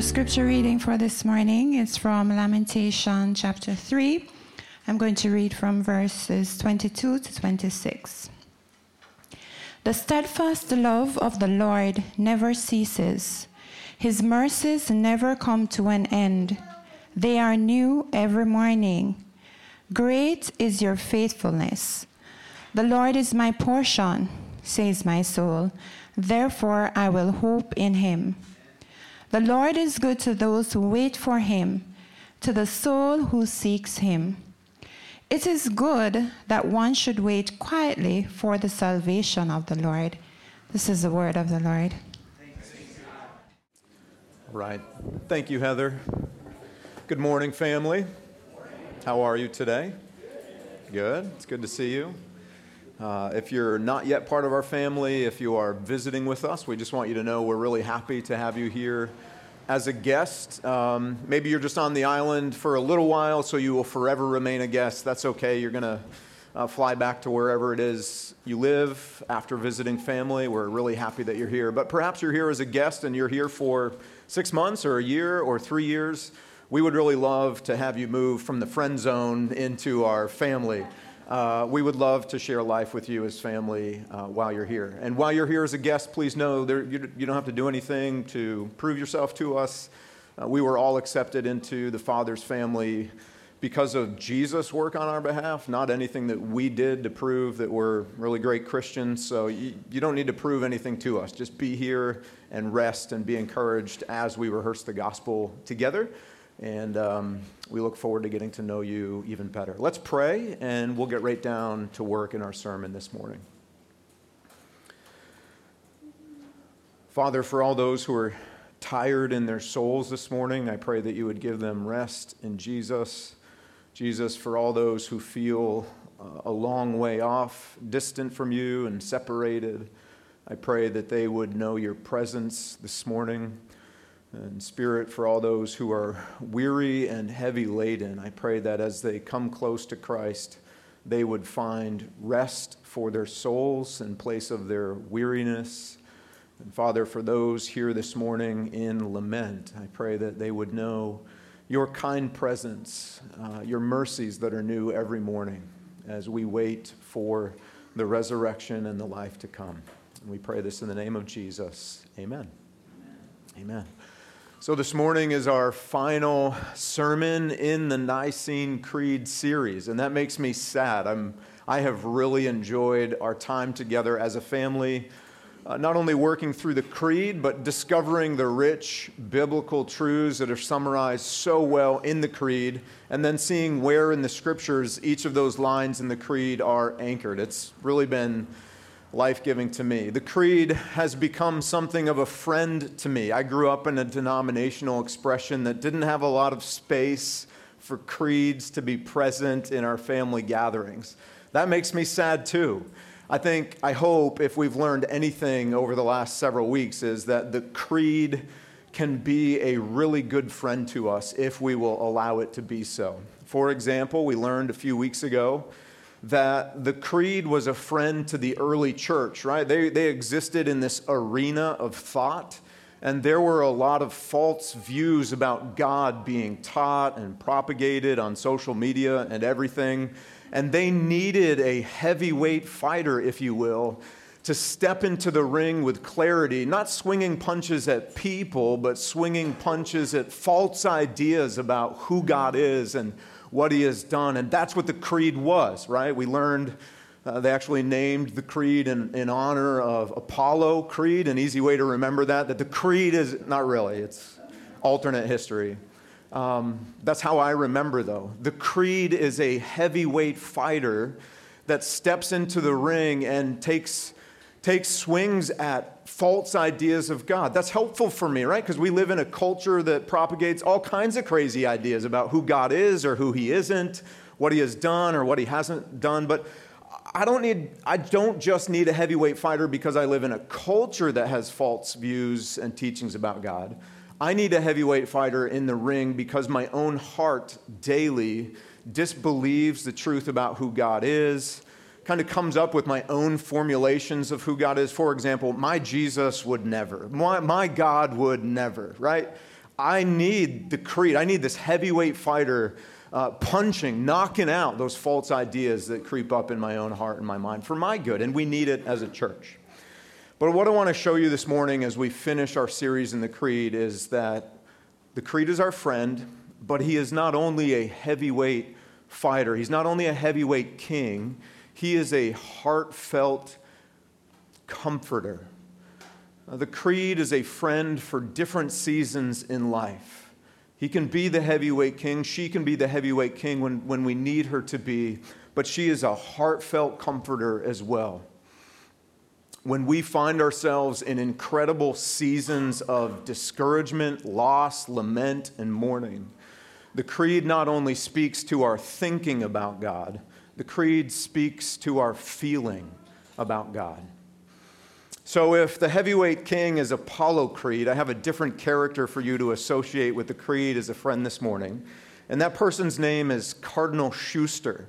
Our scripture reading for this morning is from Lamentation chapter 3. I'm going to read from verses 22 to 26. The steadfast love of the Lord never ceases, His mercies never come to an end. They are new every morning. Great is your faithfulness. The Lord is my portion, says my soul. Therefore, I will hope in Him. The Lord is good to those who wait for him, to the soul who seeks him. It is good that one should wait quietly for the salvation of the Lord. This is the word of the Lord. Right. Thank you, Heather. Good morning, family. How are you today? Good. It's good to see you. Uh, if you're not yet part of our family, if you are visiting with us, we just want you to know we're really happy to have you here as a guest. Um, maybe you're just on the island for a little while, so you will forever remain a guest. That's okay. You're going to uh, fly back to wherever it is you live after visiting family. We're really happy that you're here. But perhaps you're here as a guest and you're here for six months or a year or three years. We would really love to have you move from the friend zone into our family uh, we would love to share life with you as family uh, while you're here. And while you're here as a guest, please know there, you, you, don't have to do anything to prove yourself to us. Uh, we were all accepted into the Father's family because of Jesus' work on our behalf, not anything that we did to prove that we're really great Christians. So you, you don't need to prove anything to us. Just be here and rest and be encouraged as we rehearse the gospel together. And um, we look forward to getting to know you even better. Let's pray, and we'll get right down to work in our sermon this morning. Father, for all those who are tired in their souls this morning, I pray that you would give them rest in Jesus. Jesus, for all those who feel uh, a long way off, distant from you, and separated, I pray that they would know your presence this morning and Spirit, for all those who are weary and heavy laden, I pray that as they come close to Christ, they would find rest for their souls in place of their weariness. And Father, for those here this morning in lament, I pray that they would know your kind presence, uh, your mercies that are new every morning as we wait for the resurrection and the life to come. And we pray this in the name of Jesus. Amen. Amen. So, this morning is our final sermon in the Nicene Creed series, and that makes me sad. I'm, I have really enjoyed our time together as a family, uh, not only working through the Creed, but discovering the rich biblical truths that are summarized so well in the Creed, and then seeing where in the scriptures each of those lines in the Creed are anchored. It's really been life giving to me. The creed has become something of a friend to me. I grew up in a denominational expression that didn't have a lot of space for creeds to be present in our family gatherings. That makes me sad too. I think, I hope, if we've learned anything over the last several weeks, is that the creed can be a really good friend to us if we will allow it to be so. For example, we learned a few weeks ago that the creed was a friend to the early church, right? They, they existed in this arena of thought, and there were a lot of false views about God being taught and propagated on social media and everything. And they needed a heavyweight fighter, if you will, to step into the ring with clarity, not swinging punches at people, but swinging punches at false ideas about who God is and what he has done. And that's what the creed was, right? We learned uh, they actually named the creed in, in honor of Apollo Creed, an easy way to remember that, that the creed is not really, it's alternate history. Um, that's how I remember, though. The creed is a heavyweight fighter that steps into the ring and takes, takes swings at false ideas of God. That's helpful for me, right? Because we live in a culture that propagates all kinds of crazy ideas about who God is or who he isn't, what he has done or what he hasn't done. But I don't need I don't just need a heavyweight fighter because I live in a culture that has false views and teachings about God. I need a heavyweight fighter in the ring because my own heart daily disbelieves the truth about who God is kind of comes up with my own formulations of who God is. For example, my Jesus would never, my, my God would never, right? I need the creed. I need this heavyweight fighter uh, punching, knocking out those false ideas that creep up in my own heart and my mind for my good. And we need it as a church. But what I want to show you this morning as we finish our series in the creed is that the creed is our friend, but he is not only a heavyweight fighter, he's not only a heavyweight king, he is a heartfelt comforter. Uh, the creed is a friend for different seasons in life. He can be the heavyweight king, she can be the heavyweight king when, when we need her to be, but she is a heartfelt comforter as well. When we find ourselves in incredible seasons of discouragement, loss, lament, and mourning, the creed not only speaks to our thinking about God, the creed speaks to our feeling about God. So, if the heavyweight king is Apollo Creed, I have a different character for you to associate with the creed as a friend this morning. And that person's name is Cardinal Schuster.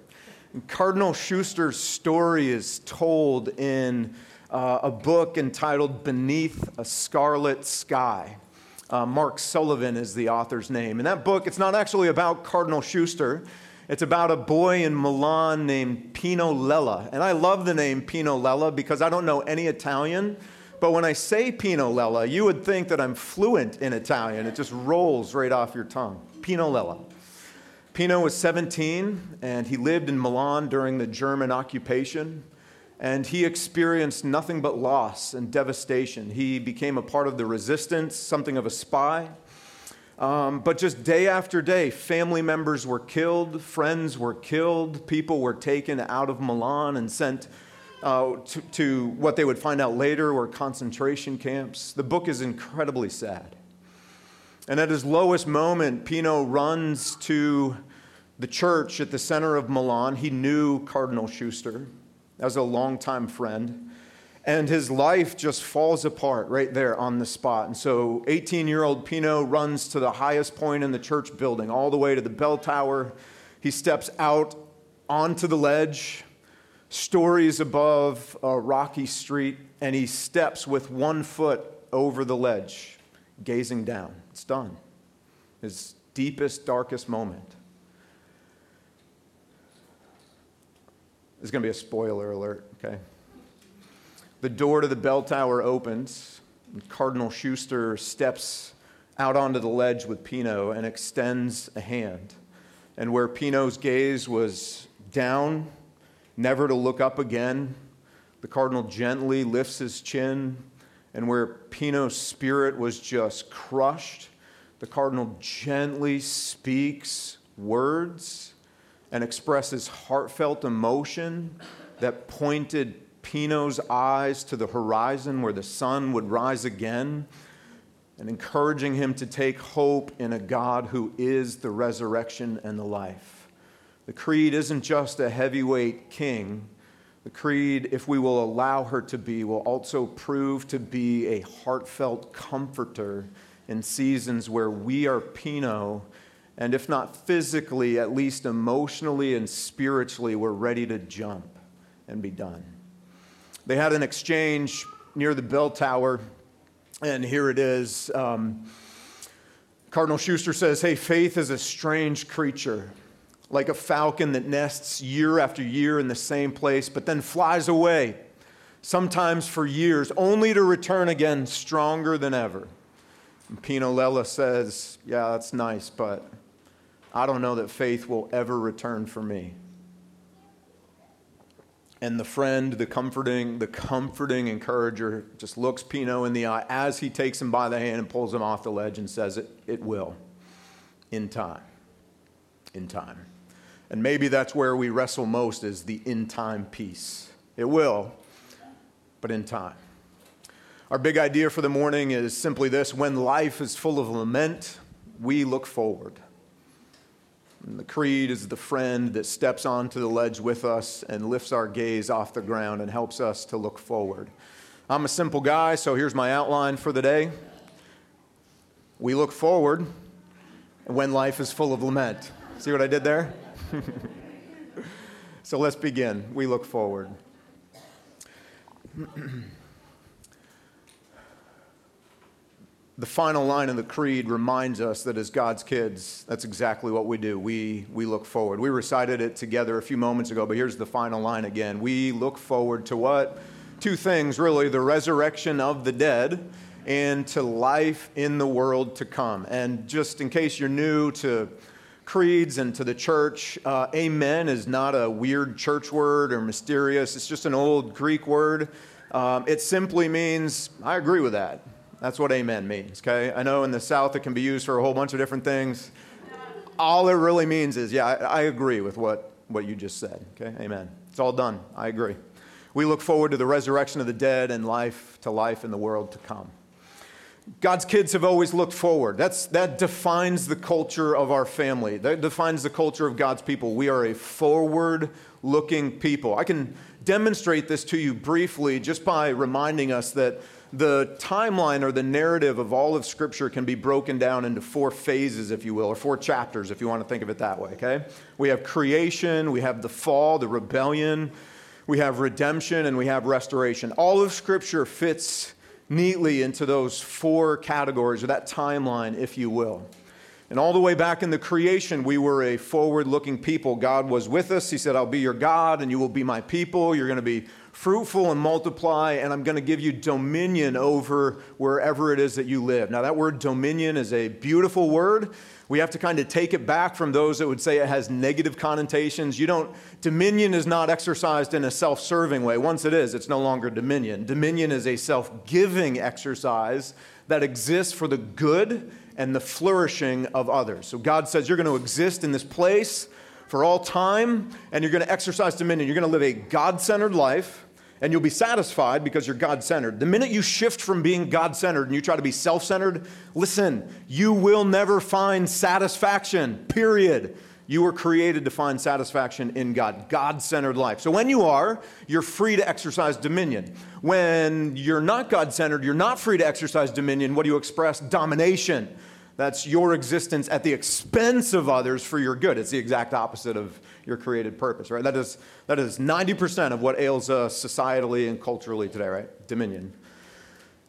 And Cardinal Schuster's story is told in uh, a book entitled Beneath a Scarlet Sky. Uh, Mark Sullivan is the author's name. In that book, it's not actually about Cardinal Schuster. It's about a boy in Milan named Pino Lella. And I love the name Pino Lella because I don't know any Italian. But when I say Pino Lella, you would think that I'm fluent in Italian. It just rolls right off your tongue. Pino Lella. Pino was 17 and he lived in Milan during the German occupation. And he experienced nothing but loss and devastation. He became a part of the resistance, something of a spy. Um, but just day after day, family members were killed, friends were killed, people were taken out of Milan and sent uh, to, to what they would find out later were concentration camps. The book is incredibly sad. And at his lowest moment, Pino runs to the church at the center of Milan. He knew Cardinal Schuster as a longtime friend. And his life just falls apart right there on the spot. And so 18 year old Pino runs to the highest point in the church building, all the way to the bell tower. He steps out onto the ledge, stories above a rocky street, and he steps with one foot over the ledge, gazing down. It's done. His deepest, darkest moment. There's going to be a spoiler alert, okay? The door to the bell tower opens. and Cardinal Schuster steps out onto the ledge with Pino and extends a hand. And where Pino's gaze was down, never to look up again, the cardinal gently lifts his chin. And where Pino's spirit was just crushed, the cardinal gently speaks words and expresses heartfelt emotion that pointed Pino's eyes to the horizon where the sun would rise again and encouraging him to take hope in a God who is the resurrection and the life. The creed isn't just a heavyweight king. The creed, if we will allow her to be, will also prove to be a heartfelt comforter in seasons where we are Pino, and if not physically, at least emotionally and spiritually, we're ready to jump and be done. They had an exchange near the bell tower, and here it is. Um, Cardinal Schuster says, Hey, faith is a strange creature, like a falcon that nests year after year in the same place, but then flies away, sometimes for years, only to return again stronger than ever. And Pino Lella says, Yeah, that's nice, but I don't know that faith will ever return for me and the friend, the comforting, the comforting encourager just looks Pino in the eye as he takes him by the hand and pulls him off the ledge and says, It, it will, in time. In time. And maybe that's where we wrestle most is the in time piece. It will, but in time. Our big idea for the morning is simply this when life is full of lament, we look forward. And the creed is the friend that steps onto the ledge with us and lifts our gaze off the ground and helps us to look forward. I'm a simple guy, so here's my outline for the day. We look forward when life is full of lament. See what I did there? so let's begin. We look forward. the final line of the creed reminds us that as God's kids, that's exactly what we do. We, we look forward. We recited it together a few moments ago, but here's the final line again. We look forward to what? Two things, really the resurrection of the dead and to life in the world to come. And just in case you're new to creeds and to the church, uh, amen is not a weird church word or mysterious, it's just an old Greek word. Um, it simply means, I agree with that. That's what amen means, okay? I know in the South it can be used for a whole bunch of different things. All it really means is, yeah, I, I agree with what, what you just said, okay? Amen. It's all done. I agree. We look forward to the resurrection of the dead and life to life in the world to come. God's kids have always looked forward. That's, that defines the culture of our family. That defines the culture of God's people. We are a forward looking people. I can demonstrate this to you briefly just by reminding us that the timeline or the narrative of all of Scripture can be broken down into four phases, if you will, or four chapters, if you want to think of it that way, okay? We have creation, we have the fall, the rebellion, we have redemption, and we have restoration. All of Scripture fits neatly into those four categories, or that timeline, if you will. And all the way back in the creation, we were a forward looking people. God was with us. He said, I'll be your God, and you will be my people. You're going to be fruitful and multiply, and I'm going to give you dominion over wherever it is that you live. Now, that word dominion is a beautiful word. We have to kind of take it back from those that would say it has negative connotations. You don't, dominion is not exercised in a self serving way. Once it is, it's no longer dominion. Dominion is a self giving exercise that exists for the good and the flourishing of others. So God says, You're going to exist in this place for all time, and you're going to exercise dominion. You're going to live a God centered life, and you'll be satisfied because you're God centered. The minute you shift from being God centered and you try to be self centered, listen, you will never find satisfaction, period. You were created to find satisfaction in God, God centered life. So when you are, you're free to exercise dominion. When you're not God centered, you're not free to exercise dominion. What do you express? Domination. That's your existence at the expense of others for your good. It's the exact opposite of your created purpose, right? That is, that is 90% of what ails us societally and culturally today, right? Dominion.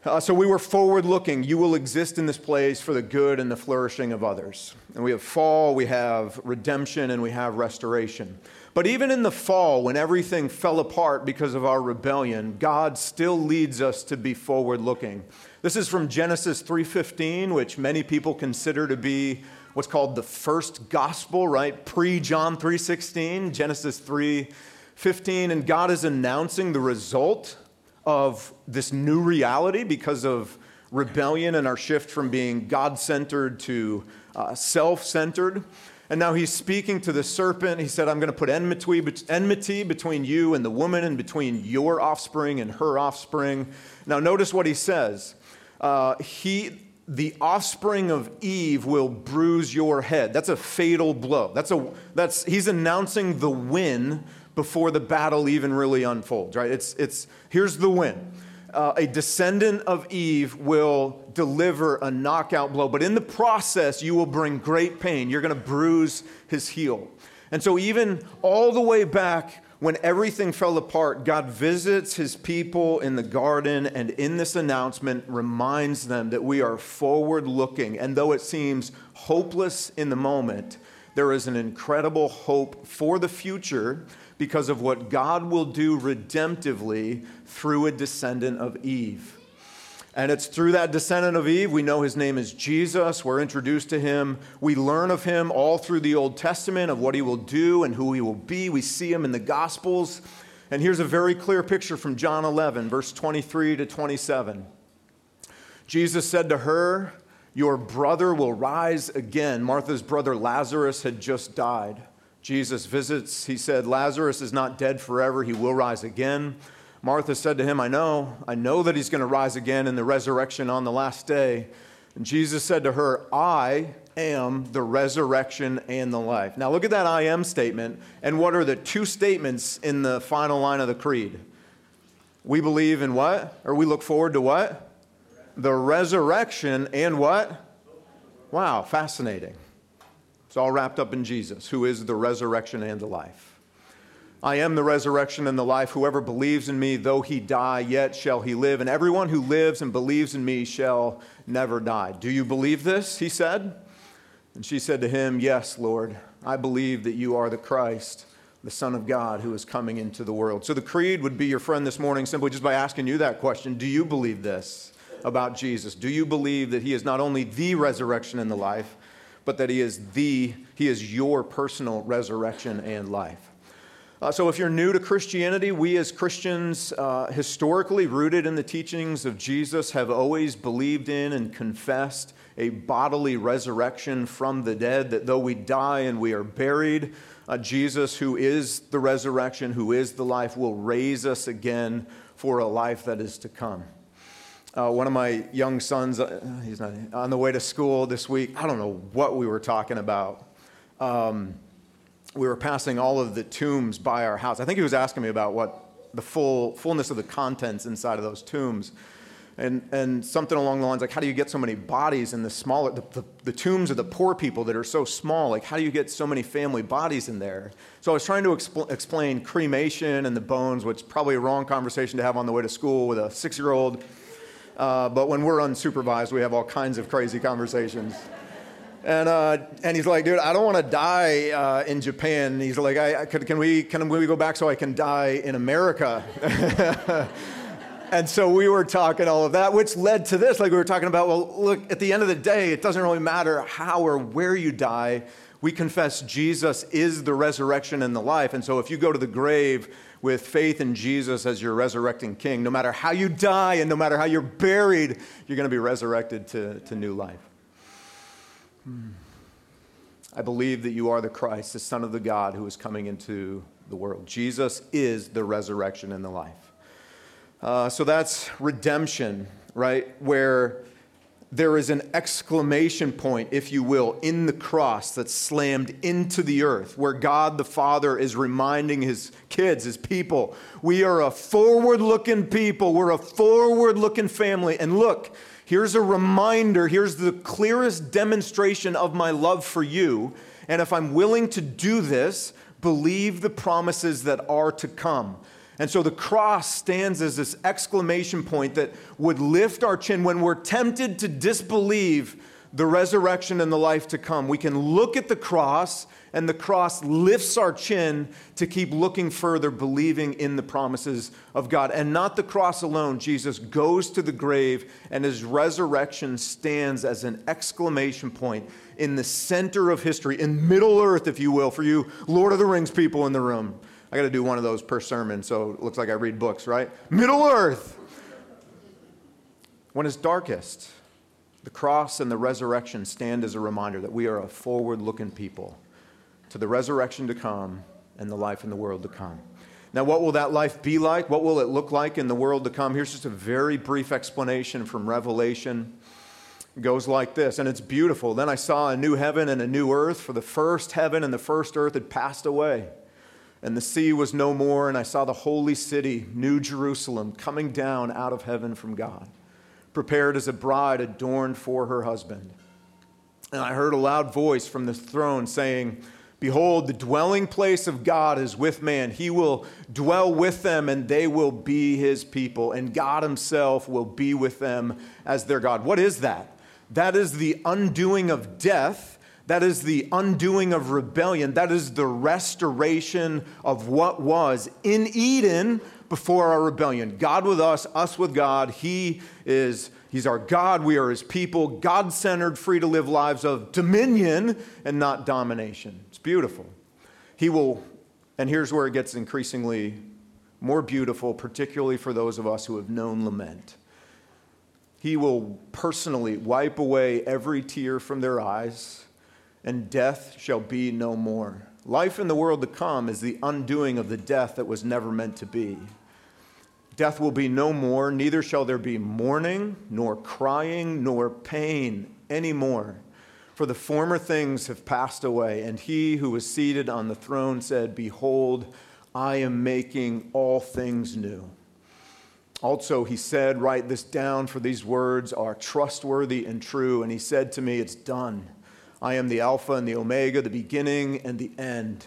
Uh, so we were forward looking. You will exist in this place for the good and the flourishing of others. And we have fall, we have redemption, and we have restoration. But even in the fall, when everything fell apart because of our rebellion, God still leads us to be forward looking. This is from Genesis 3:15, which many people consider to be what's called the first gospel, right? Pre John 3:16, Genesis 3:15, and God is announcing the result of this new reality because of rebellion and our shift from being God-centered to uh, self-centered. And now he's speaking to the serpent. He said, I'm going to put enmity, between you and the woman, and between your offspring and her offspring. Now, notice what he says uh, he, the offspring of Eve will bruise your head. That's a fatal blow. That's a, that's, he's announcing the win before the battle even really unfolds, right? It's, it's, here's the win. Uh, a descendant of Eve will deliver a knockout blow, but in the process, you will bring great pain. You're going to bruise his heel. And so, even all the way back when everything fell apart, God visits his people in the garden and in this announcement reminds them that we are forward looking. And though it seems hopeless in the moment, there is an incredible hope for the future because of what God will do redemptively through a descendant of Eve. And it's through that descendant of Eve, we know his name is Jesus. We're introduced to him. We learn of him all through the Old Testament of what he will do and who he will be. We see him in the Gospels. And here's a very clear picture from John 11, verse 23 to 27. Jesus said to her, Your brother will rise again. Martha's brother Lazarus had just died. Jesus visits. He said, Lazarus is not dead forever, he will rise again. Martha said to him, I know, I know that he's going to rise again in the resurrection on the last day. And Jesus said to her, I am the resurrection and the life. Now look at that I am statement. And what are the two statements in the final line of the creed? We believe in what? Or we look forward to what? The resurrection and what? Wow, fascinating. It's all wrapped up in Jesus, who is the resurrection and the life. I am the resurrection and the life. Whoever believes in me, though he die, yet shall he live. And everyone who lives and believes in me shall never die. Do you believe this? He said. And she said to him, Yes, Lord, I believe that you are the Christ, the Son of God, who is coming into the world. So the creed would be your friend this morning simply just by asking you that question Do you believe this about Jesus? Do you believe that he is not only the resurrection and the life, but that he is the, he is your personal resurrection and life? Uh, so, if you're new to Christianity, we as Christians, uh, historically rooted in the teachings of Jesus, have always believed in and confessed a bodily resurrection from the dead, that though we die and we are buried, uh, Jesus, who is the resurrection, who is the life, will raise us again for a life that is to come. Uh, one of my young sons, uh, he's not on the way to school this week. I don't know what we were talking about. Um, we were passing all of the tombs by our house. I think he was asking me about what the full fullness of the contents inside of those tombs. And, and something along the lines like, how do you get so many bodies in the smaller, the, the, the, tombs of the poor people that are so small? Like, how do you get so many family bodies in there? So I was trying to expl- explain cremation and the bones, which probably a wrong conversation to have on the way to school with a six year old. Uh, but when we're unsupervised, we have all kinds of crazy conversations. And, uh, and he's like, dude, I don't want to die uh, in Japan. And he's like, I, can, can, we, can we go back so I can die in America? and so we were talking all of that, which led to this. Like we were talking about, well, look, at the end of the day, it doesn't really matter how or where you die. We confess Jesus is the resurrection and the life. And so if you go to the grave with faith in Jesus as your resurrecting king, no matter how you die and no matter how you're buried, you're going to be resurrected to, to new life. I believe that you are the Christ, the Son of the God who is coming into the world. Jesus is the resurrection and the life. Uh, so that's redemption, right? Where there is an exclamation point, if you will, in the cross that's slammed into the earth, where God the Father is reminding his kids, his people, we are a forward looking people, we're a forward looking family. And look, Here's a reminder, here's the clearest demonstration of my love for you. And if I'm willing to do this, believe the promises that are to come. And so the cross stands as this exclamation point that would lift our chin when we're tempted to disbelieve the resurrection and the life to come. We can look at the cross, and the cross lifts our chin to keep looking further, believing in the promises of God. And not the cross alone. Jesus goes to the grave, and his resurrection stands as an exclamation point in the center of history, in Middle Earth, if you will, for you Lord of the Rings people in the room. I got to do one of those per sermon, so it looks like I read books, right? Middle Earth. When it's darkest the cross and the resurrection stand as a reminder that we are a forward looking people to the resurrection to come and the life in the world to come. Now, what will that life be like? What will it look like in the world to come? Here's just a very brief explanation from Revelation. It goes like this, and it's beautiful. Then I saw a new heaven and a new earth, for the first heaven and the first earth had passed away, and the sea was no more. And I saw the holy city, New Jerusalem, coming down out of heaven from God prepared as a bride adorned for her husband. And I heard a loud voice from the throne saying, Behold, the dwelling place of God is with man. He will dwell with them, and they will be his people, and God himself will be with them as their God. What is that? That is the undoing of death. That is the undoing of rebellion. That is the restoration of what was in Eden before our rebellion. God with us, us with God. He is He's our God. We are His people, God centered, free to live lives of dominion and not domination. Beautiful. He will, and here's where it gets increasingly more beautiful, particularly for those of us who have known lament. He will personally wipe away every tear from their eyes, and death shall be no more. Life in the world to come is the undoing of the death that was never meant to be. Death will be no more, neither shall there be mourning, nor crying, nor pain anymore. For the former things have passed away. And he who was seated on the throne said, Behold, I am making all things new. Also, he said, Write this down, for these words are trustworthy and true. And he said to me, It's done. I am the Alpha and the Omega, the beginning and the end.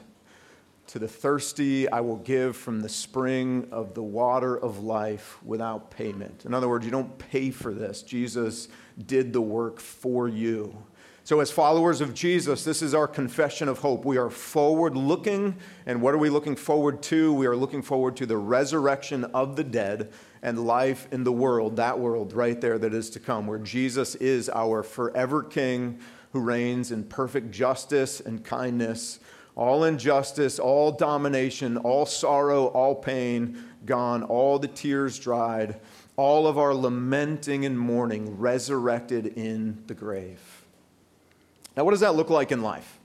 To the thirsty, I will give from the spring of the water of life without payment. In other words, you don't pay for this. Jesus did the work for you. So, as followers of Jesus, this is our confession of hope. We are forward looking, and what are we looking forward to? We are looking forward to the resurrection of the dead and life in the world, that world right there that is to come, where Jesus is our forever King who reigns in perfect justice and kindness, all injustice, all domination, all sorrow, all pain gone, all the tears dried, all of our lamenting and mourning resurrected in the grave. Now, what does that look like in life?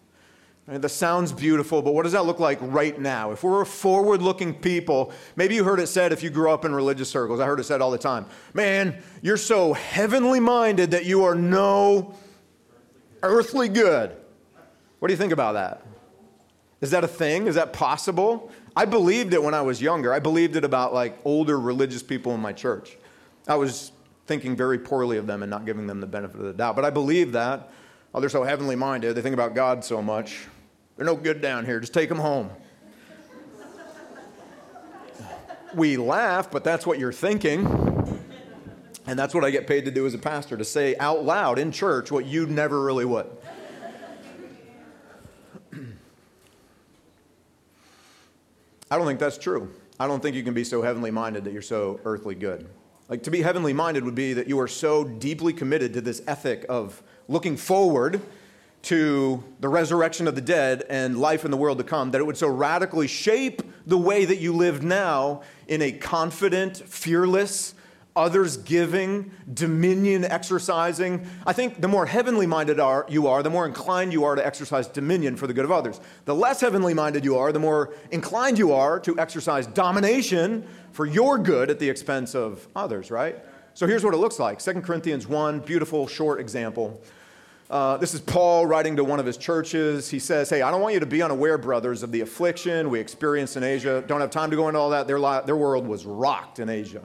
I mean, that sounds beautiful, but what does that look like right now? If we're a forward looking people, maybe you heard it said if you grew up in religious circles, I heard it said all the time man, you're so heavenly minded that you are no earthly good. What do you think about that? Is that a thing? Is that possible? I believed it when I was younger. I believed it about like older religious people in my church. I was thinking very poorly of them and not giving them the benefit of the doubt. But I believed that. Oh, they're so heavenly minded. They think about God so much. They're no good down here. Just take them home. we laugh, but that's what you're thinking. And that's what I get paid to do as a pastor to say out loud in church what you never really would. I don't think that's true. I don't think you can be so heavenly minded that you're so earthly good. Like to be heavenly minded would be that you are so deeply committed to this ethic of looking forward to the resurrection of the dead and life in the world to come, that it would so radically shape the way that you live now in a confident, fearless, others giving, dominion exercising. I think the more heavenly minded are, you are, the more inclined you are to exercise dominion for the good of others. The less heavenly minded you are, the more inclined you are to exercise domination for your good at the expense of others, right? So here's what it looks like 2 Corinthians 1, beautiful short example. Uh, this is Paul writing to one of his churches. He says, Hey, I don't want you to be unaware, brothers, of the affliction we experienced in Asia. Don't have time to go into all that. Their, li- their world was rocked in Asia.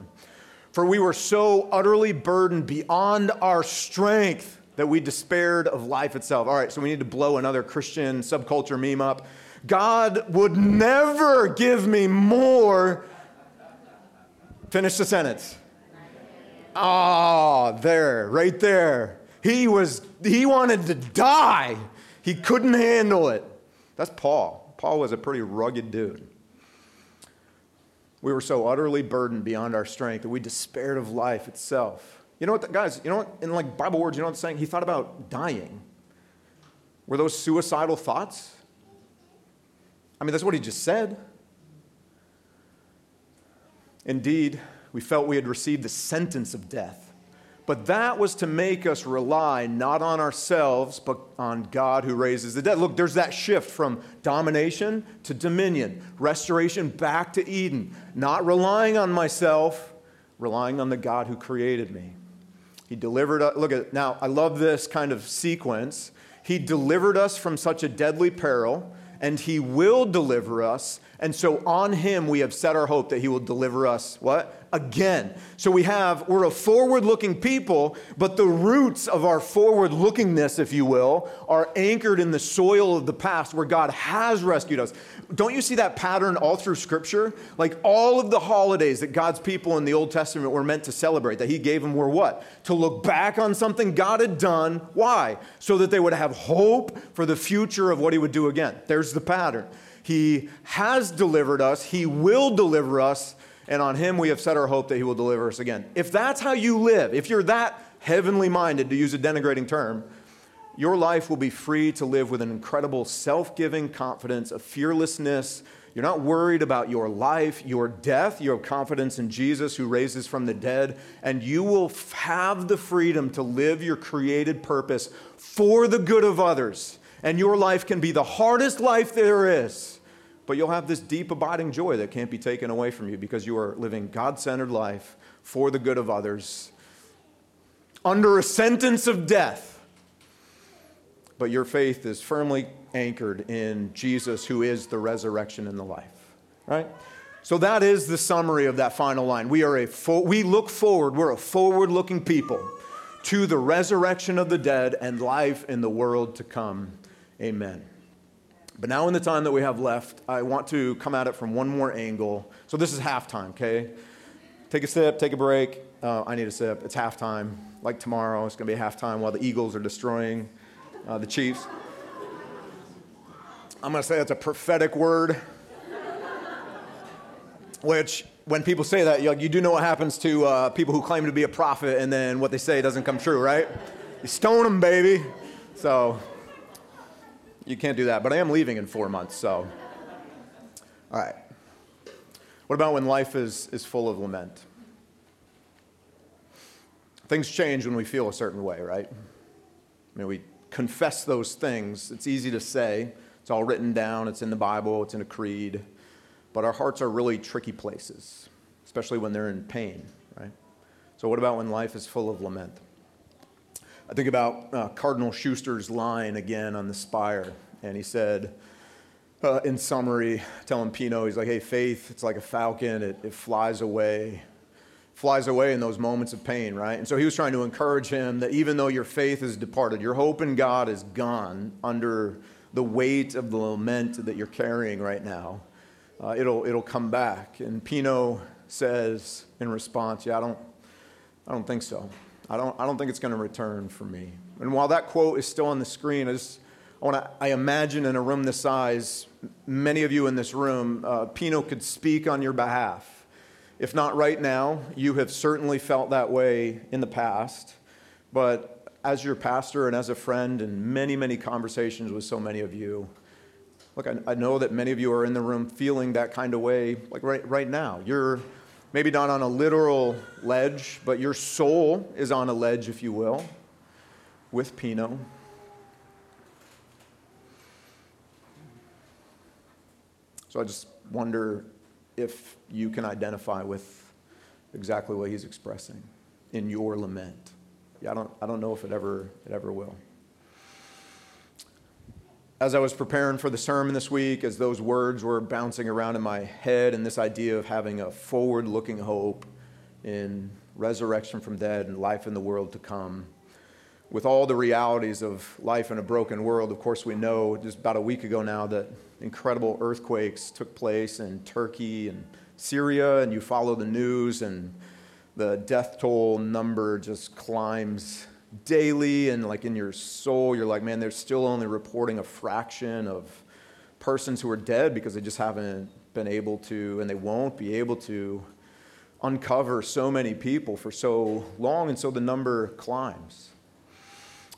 For we were so utterly burdened beyond our strength that we despaired of life itself. All right, so we need to blow another Christian subculture meme up. God would never give me more. Finish the sentence. Ah, oh, there, right there. He was he wanted to die. He couldn't handle it. That's Paul. Paul was a pretty rugged dude. We were so utterly burdened beyond our strength that we despaired of life itself. You know what, the, guys, you know what, in like Bible words, you know what I'm saying? He thought about dying. Were those suicidal thoughts? I mean, that's what he just said. Indeed, we felt we had received the sentence of death. But that was to make us rely not on ourselves, but on God who raises the dead. Look, there's that shift from domination to dominion, restoration back to Eden. Not relying on myself, relying on the God who created me. He delivered us. Look at now, I love this kind of sequence. He delivered us from such a deadly peril, and He will deliver us. And so on Him we have set our hope that He will deliver us, what? again. So we have, we're a forward looking people, but the roots of our forward lookingness, if you will, are anchored in the soil of the past where God has rescued us. Don't you see that pattern all through Scripture? Like all of the holidays that God's people in the Old Testament were meant to celebrate, that He gave them were what? To look back on something God had done. Why? So that they would have hope for the future of what He would do again. There's the pattern. He has delivered us, He will deliver us and on him we have set our hope that he will deliver us again. If that's how you live, if you're that heavenly minded, to use a denigrating term, your life will be free to live with an incredible self giving confidence, a fearlessness. You're not worried about your life, your death. You have confidence in Jesus who raises from the dead, and you will have the freedom to live your created purpose for the good of others. And your life can be the hardest life there is but you'll have this deep, abiding joy that can't be taken away from you because you are living God centered life for the good of others under a sentence of death. But your faith is firmly anchored in Jesus, who is the resurrection and the life. Right? So that is the summary of that final line. We are a fo- we look forward, we're a forward-looking people to the resurrection of the dead and life in the world to come. Amen. But now, in the time that we have left, I want to come at it from one more angle. So, this is halftime, okay? Take a sip, take a break. Uh, I need a sip. It's halftime. Like tomorrow, it's going to be halftime while the Eagles are destroying uh, the Chiefs. I'm going to say that's a prophetic word, which, when people say that, you, you do know what happens to uh, people who claim to be a prophet and then what they say doesn't come true, right? You stone them, baby. So, you can't do that. But I am leaving in four months, so. All right. What about when life is, is full of lament? Things change when we feel a certain way, right? I mean, we confess those things. It's easy to say, it's all written down, it's in the Bible, it's in a creed. But our hearts are really tricky places, especially when they're in pain, right? So, what about when life is full of lament? I think about uh, Cardinal Schuster's line again on the spire, and he said, uh, in summary, telling Pino, he's like, hey, faith, it's like a falcon, it, it flies away, flies away in those moments of pain, right? And so he was trying to encourage him that even though your faith is departed, your hope in God is gone under the weight of the lament that you're carrying right now, uh, it'll, it'll come back. And Pino says in response, yeah, I don't, I don't think so. I don't, I don't think it's going to return for me. And while that quote is still on the screen, I, just, I, wanna, I imagine in a room this size, many of you in this room, uh, Pino could speak on your behalf. If not right now, you have certainly felt that way in the past. But as your pastor and as a friend, and many, many conversations with so many of you, look, I, I know that many of you are in the room feeling that kind of way, like right, right now. You're maybe not on a literal ledge, but your soul is on a ledge, if you will, with Pino. So I just wonder if you can identify with exactly what he's expressing in your lament. Yeah, I don't, I don't know if it ever, it ever will as I was preparing for the sermon this week, as those words were bouncing around in my head, and this idea of having a forward looking hope in resurrection from dead and life in the world to come, with all the realities of life in a broken world, of course, we know just about a week ago now that incredible earthquakes took place in Turkey and Syria, and you follow the news, and the death toll number just climbs daily and like in your soul, you're like, man, they're still only reporting a fraction of persons who are dead because they just haven't been able to and they won't be able to uncover so many people for so long. And so the number climbs.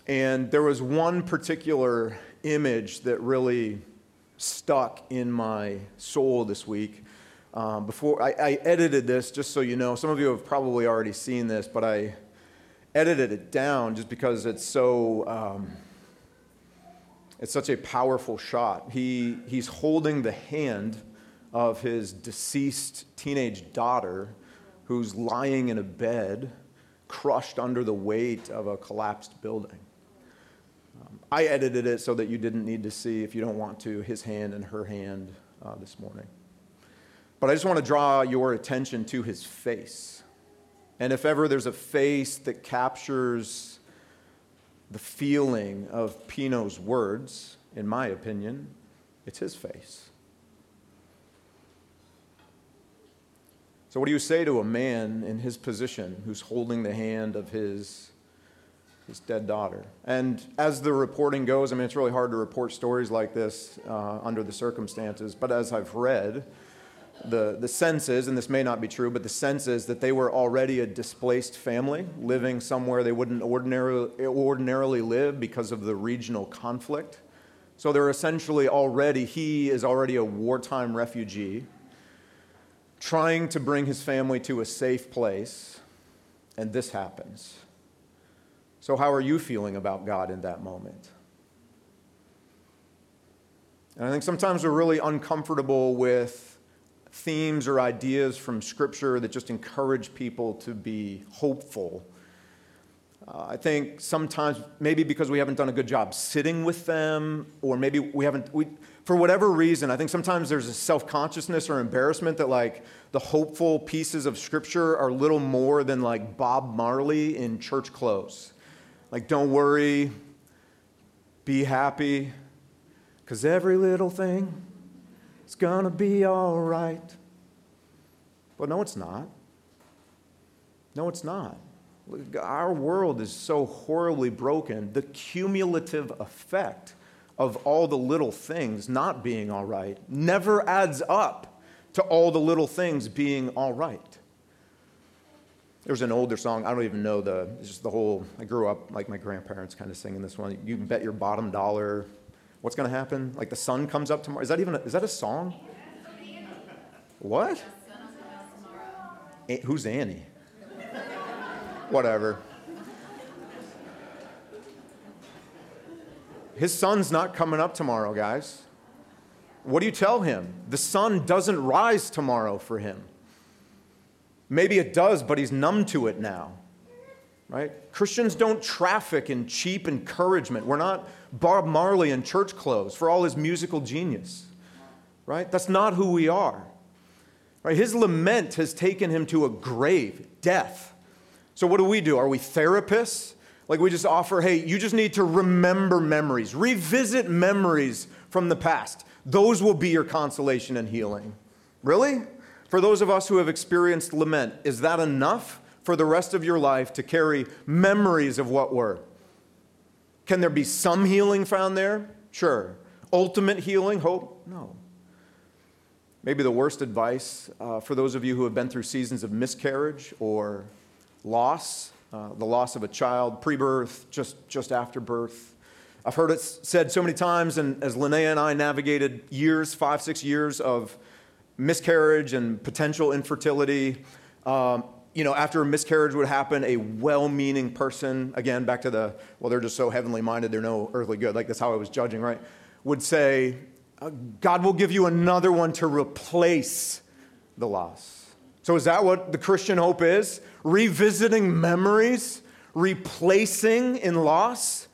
And there was one particular image that really stuck in my soul this week. Um, before I, I edited this, just so you know, some of you have probably already seen this, but I edited it down just because it's so um, it's such a powerful shot. He, he's holding the hand of his deceased teenage daughter who's lying in a bed, crushed under the weight of a collapsed building. Um, I edited it so that you didn't need to see, if you don't want to, his hand and her hand uh, this morning. But I just want to draw your attention to his face. And if ever there's a face that captures the feeling of Pino's words, in my opinion, it's his face. So, what do you say to a man in his position who's holding the hand of his, his dead daughter? And as the reporting goes, I mean, it's really hard to report stories like this uh, under the circumstances, but as I've read, the, the sense is, and this may not be true, but the sense is that they were already a displaced family living somewhere they wouldn't ordinarily, ordinarily live because of the regional conflict. So they're essentially already, he is already a wartime refugee trying to bring his family to a safe place, and this happens. So, how are you feeling about God in that moment? And I think sometimes we're really uncomfortable with themes or ideas from Scripture that just encourage people to be hopeful. Uh, I think sometimes, maybe because we haven't done a good job sitting with them, or maybe we haven't, we, for whatever reason, I think sometimes there's a self consciousness or embarrassment that, like, the hopeful pieces of Scripture are little more than like Bob Marley in church clothes. Like, don't worry, be happy, Because every little thing is going to be all right. But no, it's not. No, it's not. Our world is so horribly broken. The cumulative effect of all the little things not being all right never adds up to all the little things being all right. There's an older song, I don't even know the, it's just the whole, I grew up like my grandparents kind of singing this one. You bet your bottom dollar. What's going to happen? Like the sun comes up tomorrow. Is that even, a, is that a song? What? Who's Annie? Whatever. His sun's not coming up tomorrow, guys. What do you tell him? The sun doesn't rise tomorrow for him. Maybe it does, but he's numb to it now. Right? Christians don't traffic in cheap encouragement. We're not Bob Marley in church clothes for all his musical genius. Right? That's not who we are. Right? His lament has taken him to a grave, death. So what do we do? Are we therapists? Like we just offer, hey, you just need to remember memories, revisit memories from the past. Those will be your consolation and healing. Really? For those of us who have experienced lament, is that enough for the rest of your life to carry memories of what were? Can there be some healing found there? Sure. Ultimate healing, hope? No. Maybe the worst advice uh, for those of you who have been through seasons of miscarriage or loss, uh, the loss of a child, pre birth, just, just after birth. I've heard it said so many times, and as Linnea and I navigated years, five, six years of miscarriage and potential infertility. Um, you know, after a miscarriage would happen, a well meaning person, again, back to the, well, they're just so heavenly minded, they're no earthly good. Like, that's how I was judging, right? Would say, uh, God will give you another one to replace the loss. So, is that what the Christian hope is? Revisiting memories, replacing in loss?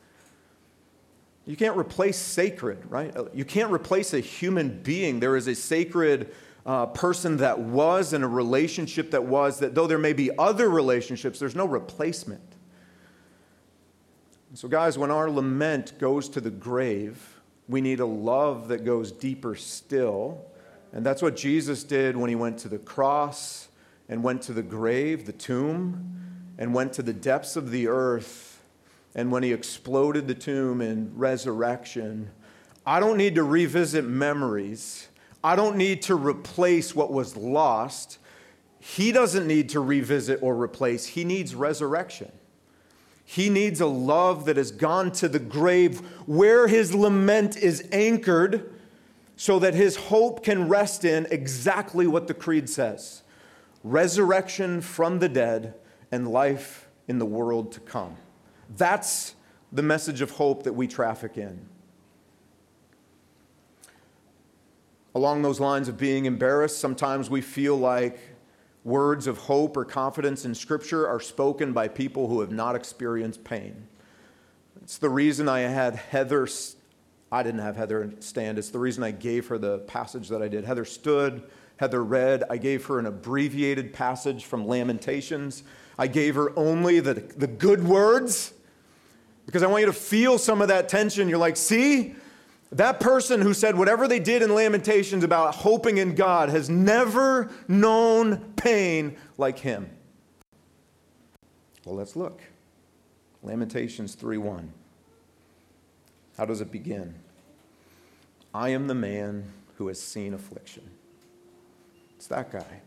You can't replace sacred, right? You can't replace a human being. There is a sacred uh, person that was and a relationship that was, that though there may be other relationships, there's no replacement. So, guys, when our lament goes to the grave, we need a love that goes deeper still. And that's what Jesus did when he went to the cross and went to the grave, the tomb, and went to the depths of the earth. And when he exploded the tomb in resurrection, I don't need to revisit memories. I don't need to replace what was lost. He doesn't need to revisit or replace, he needs resurrection. He needs a love that has gone to the grave where his lament is anchored so that his hope can rest in exactly what the creed says resurrection from the dead and life in the world to come. That's the message of hope that we traffic in. Along those lines of being embarrassed, sometimes we feel like words of hope or confidence in Scripture are spoken by people who have not experienced pain. It's the reason I had Heather, I didn't have Heather stand. It's the reason I gave her the passage that I did. Heather stood, Heather read. I gave her an abbreviated passage from Lamentations. I gave her only the, the good words because I want you to feel some of that tension. You're like, see, that person who said whatever they did in Lamentations about hoping in God has never known pain like him. Well, let's look. Lamentations 3:1. How does it begin? I am the man who has seen affliction. It's that guy.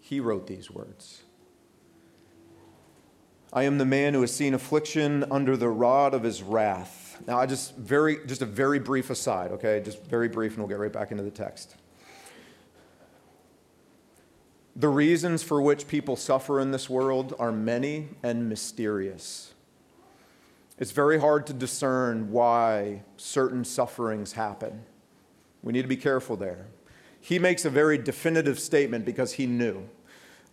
He wrote these words. I am the man who has seen affliction under the rod of his wrath. Now, I just very, just a very brief aside, okay? Just very brief, and we'll get right back into the text. The reasons for which people suffer in this world are many and mysterious. It's very hard to discern why certain sufferings happen. We need to be careful there. He makes a very definitive statement because he knew.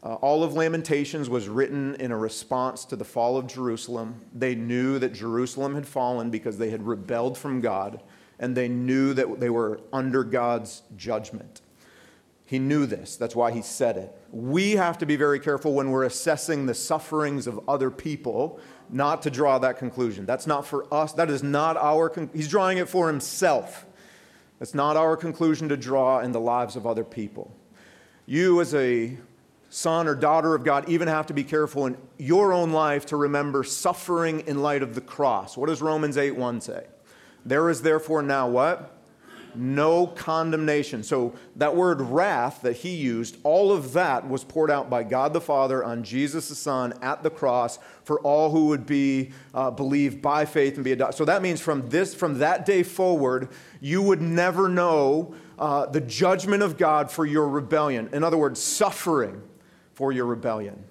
Uh, all of Lamentations was written in a response to the fall of Jerusalem. They knew that Jerusalem had fallen because they had rebelled from God, and they knew that they were under God's judgment. He knew this. That's why he said it. We have to be very careful when we're assessing the sufferings of other people not to draw that conclusion. That's not for us. That is not our con- he's drawing it for himself. That's not our conclusion to draw in the lives of other people. You as a son or daughter of God even have to be careful in your own life to remember suffering in light of the cross. What does Romans 8 1 say? There is therefore now what? no condemnation. So, that word wrath that he used, all of that was poured out by God the Father on Jesus the Son at the cross for all who would be uh, believed by faith and be adopted. So, that means from, this, from that day forward, you would never know uh, the judgment of God for your rebellion. In other words, suffering for your rebellion.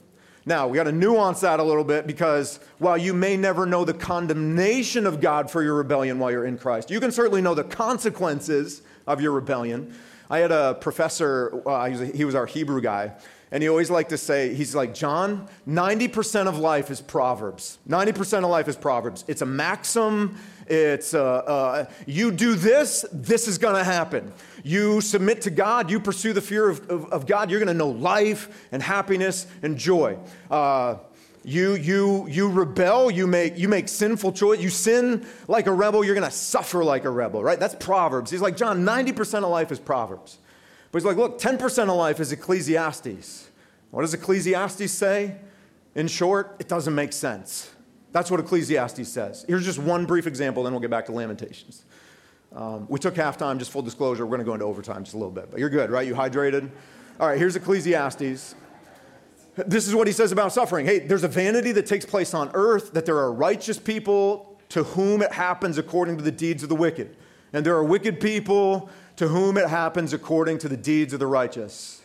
Now, we got to nuance that a little bit because while you may never know the condemnation of God for your rebellion while you're in Christ, you can certainly know the consequences of your rebellion. I had a professor, uh, he, was a, he was our Hebrew guy, and he always liked to say, he's like, John, 90% of life is Proverbs. 90% of life is Proverbs. It's a maxim, it's uh, uh, you do this, this is going to happen. You submit to God, you pursue the fear of, of, of God, you're going to know life and happiness and joy. Uh, you, you, you rebel, you make, you make sinful choice, you sin like a rebel, you're going to suffer like a rebel, right? That's Proverbs. He's like, John, 90% of life is Proverbs. But he's like, look, 10% of life is Ecclesiastes. What does Ecclesiastes say? In short, it doesn't make sense. That's what Ecclesiastes says. Here's just one brief example, then we'll get back to Lamentations. Um, we took halftime, just full disclosure. We're going to go into overtime just a little bit, but you're good, right? You hydrated? All right, here's Ecclesiastes. This is what he says about suffering. Hey, there's a vanity that takes place on earth, that there are righteous people to whom it happens according to the deeds of the wicked. And there are wicked people to whom it happens according to the deeds of the righteous.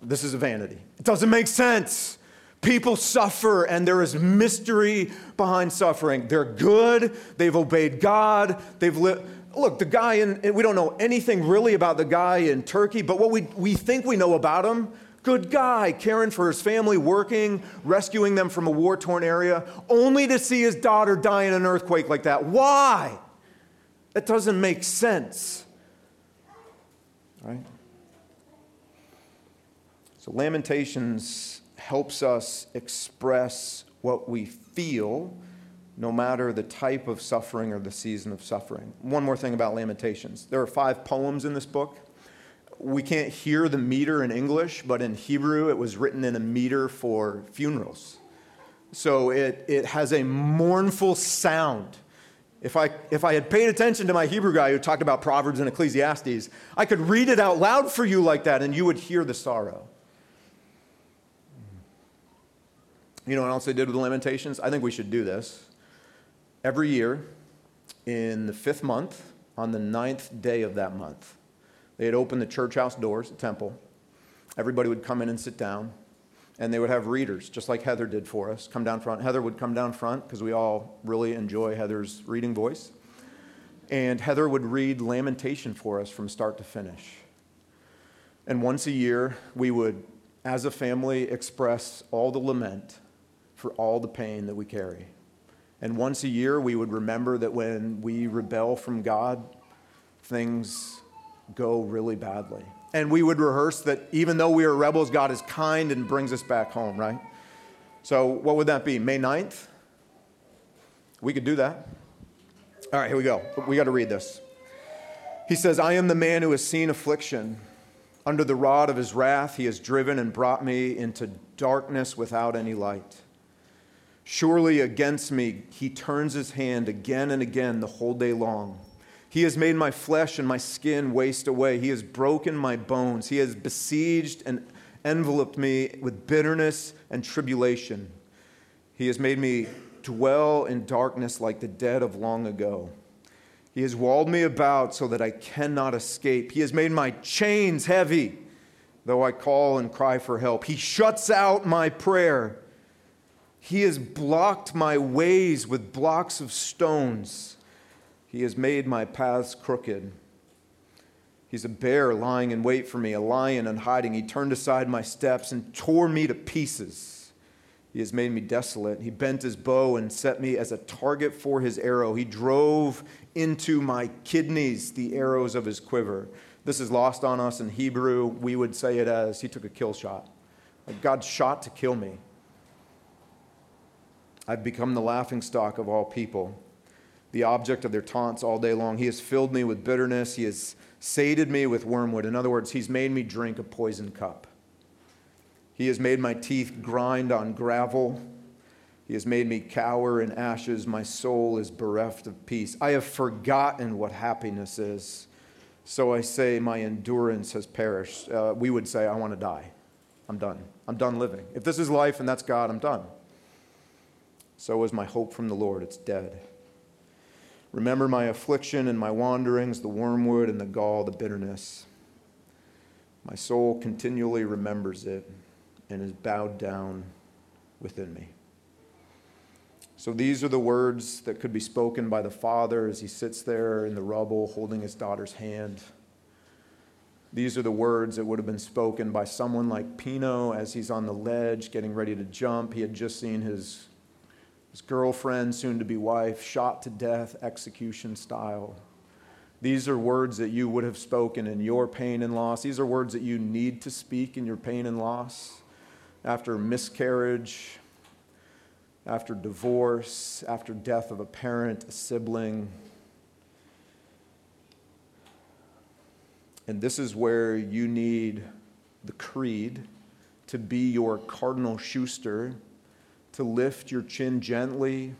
This is a vanity. It doesn't make sense. People suffer, and there is mystery behind suffering. They're good, they've obeyed God, they've lived. Look, the guy in, we don't know anything really about the guy in Turkey, but what we, we think we know about him good guy, caring for his family, working, rescuing them from a war torn area, only to see his daughter die in an earthquake like that. Why? That doesn't make sense. Right? So, Lamentations helps us express what we feel no matter the type of suffering or the season of suffering. One more thing about Lamentations there are five poems in this book. We can't hear the meter in English, but in Hebrew it was written in a meter for funerals. So it, it has a mournful sound. If I, if I had paid attention to my Hebrew guy who talked about Proverbs and Ecclesiastes, I could read it out loud for you like that and you would hear the sorrow. You know what else they did with the Lamentations? I think we should do this. Every year, in the fifth month, on the ninth day of that month, they'd open the church house doors, the temple. Everybody would come in and sit down, and they would have readers, just like Heather did for us, come down front. Heather would come down front because we all really enjoy Heather's reading voice. And Heather would read Lamentation for us from start to finish. And once a year, we would, as a family, express all the lament for all the pain that we carry. And once a year, we would remember that when we rebel from God, things go really badly. And we would rehearse that even though we are rebels, God is kind and brings us back home, right? So, what would that be? May 9th? We could do that. All right, here we go. We got to read this. He says, I am the man who has seen affliction. Under the rod of his wrath, he has driven and brought me into darkness without any light. Surely against me he turns his hand again and again the whole day long. He has made my flesh and my skin waste away. He has broken my bones. He has besieged and enveloped me with bitterness and tribulation. He has made me dwell in darkness like the dead of long ago. He has walled me about so that I cannot escape. He has made my chains heavy, though I call and cry for help. He shuts out my prayer. He has blocked my ways with blocks of stones. He has made my paths crooked. He's a bear lying in wait for me, a lion in hiding. He turned aside my steps and tore me to pieces. He has made me desolate. He bent his bow and set me as a target for his arrow. He drove into my kidneys the arrows of his quiver. This is lost on us in Hebrew. We would say it as he took a kill shot. God shot to kill me. I've become the laughing stock of all people, the object of their taunts all day long. He has filled me with bitterness. He has sated me with wormwood. In other words, he's made me drink a poison cup. He has made my teeth grind on gravel. He has made me cower in ashes. My soul is bereft of peace. I have forgotten what happiness is. So I say, my endurance has perished. Uh, we would say, I want to die. I'm done. I'm done living. If this is life and that's God, I'm done. So is my hope from the Lord. It's dead. Remember my affliction and my wanderings, the wormwood and the gall, the bitterness. My soul continually remembers it and is bowed down within me. So these are the words that could be spoken by the father as he sits there in the rubble holding his daughter's hand. These are the words that would have been spoken by someone like Pino as he's on the ledge getting ready to jump. He had just seen his, his girlfriend, soon to be wife, shot to death, execution style. These are words that you would have spoken in your pain and loss. These are words that you need to speak in your pain and loss after miscarriage, after divorce, after death of a parent, a sibling. And this is where you need the creed to be your cardinal Schuster, to lift your chin gently,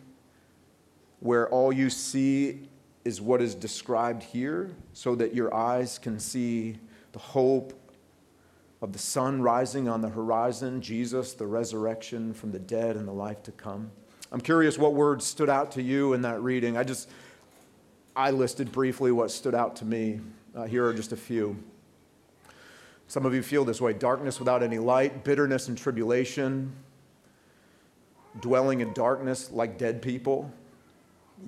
where all you see is what is described here, so that your eyes can see the hope of the sun rising on the horizon, Jesus, the resurrection from the dead and the life to come. I'm curious what words stood out to you in that reading. I just, I listed briefly what stood out to me. Uh, here are just a few. Some of you feel this way darkness without any light, bitterness and tribulation, dwelling in darkness like dead people.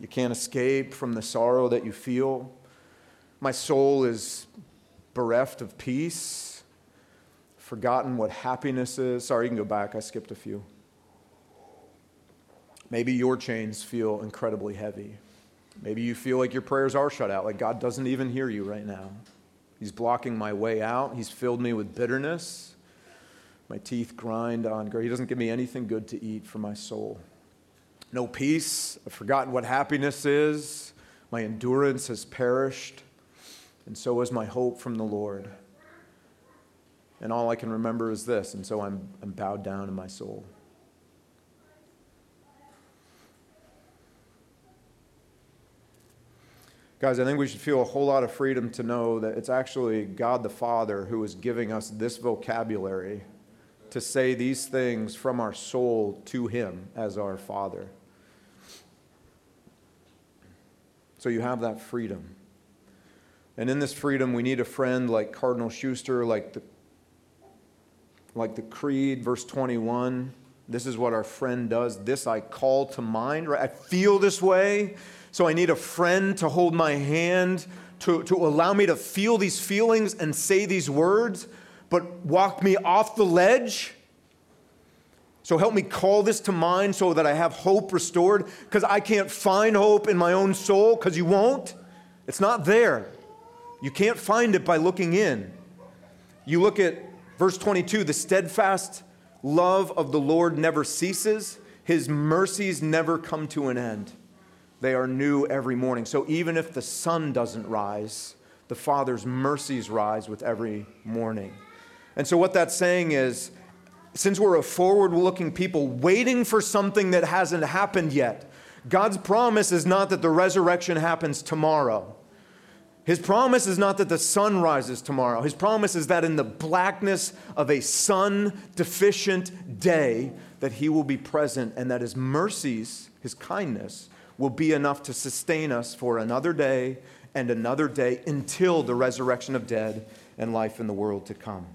You can't escape from the sorrow that you feel. My soul is bereft of peace forgotten what happiness is. Sorry, you can go back. I skipped a few. Maybe your chains feel incredibly heavy. Maybe you feel like your prayers are shut out, like God doesn't even hear you right now. He's blocking my way out. He's filled me with bitterness. My teeth grind on. He doesn't give me anything good to eat for my soul. No peace. I've forgotten what happiness is. My endurance has perished. And so is my hope from the Lord. And all I can remember is this, and so I'm, I'm bowed down in my soul. Guys, I think we should feel a whole lot of freedom to know that it's actually God the Father who is giving us this vocabulary to say these things from our soul to Him as our Father. So you have that freedom. And in this freedom, we need a friend like Cardinal Schuster, like the like the creed, verse 21. This is what our friend does. This I call to mind. Right? I feel this way, so I need a friend to hold my hand, to, to allow me to feel these feelings and say these words, but walk me off the ledge. So help me call this to mind so that I have hope restored, because I can't find hope in my own soul, because you won't. It's not there. You can't find it by looking in. You look at Verse 22 the steadfast love of the Lord never ceases, his mercies never come to an end. They are new every morning. So even if the sun doesn't rise, the Father's mercies rise with every morning. And so what that's saying is, since we're a forward looking people waiting for something that hasn't happened yet, God's promise is not that the resurrection happens tomorrow. His promise is not that the sun rises tomorrow. His promise is that in the blackness of a sun deficient day that he will be present and that his mercies, his kindness will be enough to sustain us for another day and another day until the resurrection of dead and life in the world to come.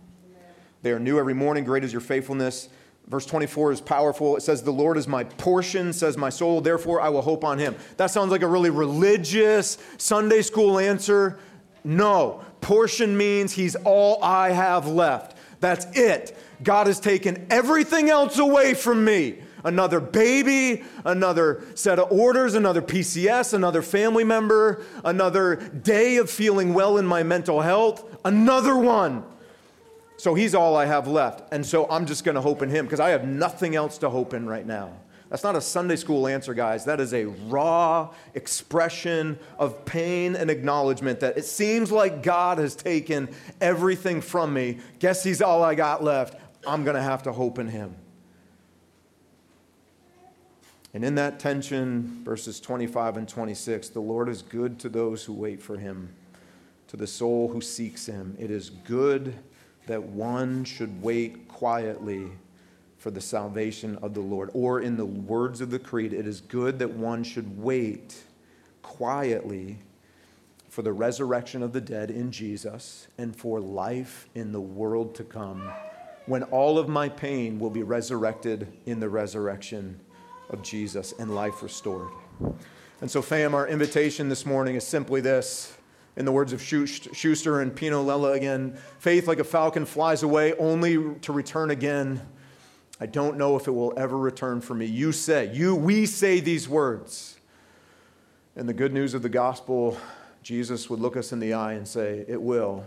They are new every morning. Great is your faithfulness. Verse 24 is powerful. It says, The Lord is my portion, says my soul, therefore I will hope on him. That sounds like a really religious Sunday school answer. No, portion means he's all I have left. That's it. God has taken everything else away from me. another baby, another set of orders, another PCS, another family member, another day of feeling well in my mental health, another one. So he's all I have left. And so I'm just going to hope in him because I have nothing else to hope in right now. That's not a Sunday school answer, guys. That is a raw expression of pain and acknowledgement that it seems like God has taken everything from me. Guess he's all I got left. I'm going to have to hope in him. And in that tension, verses 25 and 26, the Lord is good to those who wait for him, to the soul who seeks him. It is good that one should wait quietly for the salvation of the Lord. Or, in the words of the Creed, it is good that one should wait quietly for the resurrection of the dead in Jesus and for life in the world to come, when all of my pain will be resurrected in the resurrection of Jesus and life restored. And so, fam, our invitation this morning is simply this. In the words of Schuster and Pino Lella again, faith like a falcon flies away only to return again I don't know if it will ever return for me. You say, you, we say these words. And the good news of the gospel, Jesus would look us in the eye and say, It will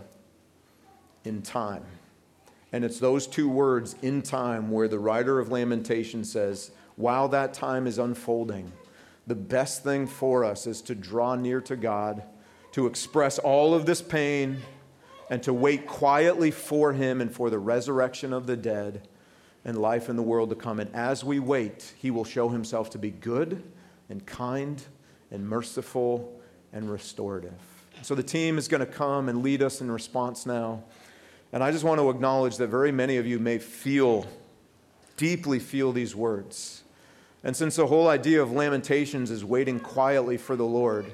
in time. And it's those two words, in time, where the writer of Lamentation says, While that time is unfolding, the best thing for us is to draw near to God, to express all of this pain, and to wait quietly for Him and for the resurrection of the dead and life in the world to come. And as we wait, he will show himself to be good and kind and merciful and restorative. So the team is going to come and lead us in response now. And I just want to acknowledge that very many of you may feel, deeply feel these words. And since the whole idea of Lamentations is waiting quietly for the Lord,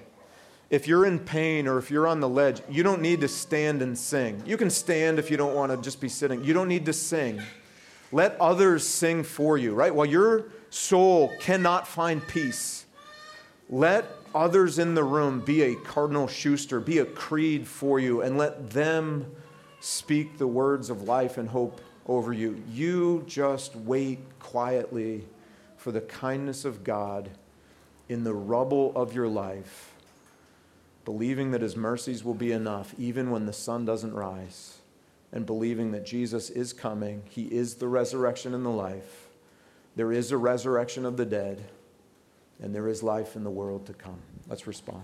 if you're in pain or if you're on the ledge, you don't need to stand and sing. You can stand if you don't want to just be sitting. You don't need to sing. Let others sing for you, right? While your soul cannot find peace, let others in the room be a Cardinal Schuster, be a creed for you, and let them speak the words of life and hope over you. You just wait quietly for the kindness of God in the rubble of your life, believing that His mercies will be enough even when the sun doesn't rise and believing that Jesus is coming. He is the resurrection and the life. There is a resurrection of the dead, and there is life in the world to come. Let's respond.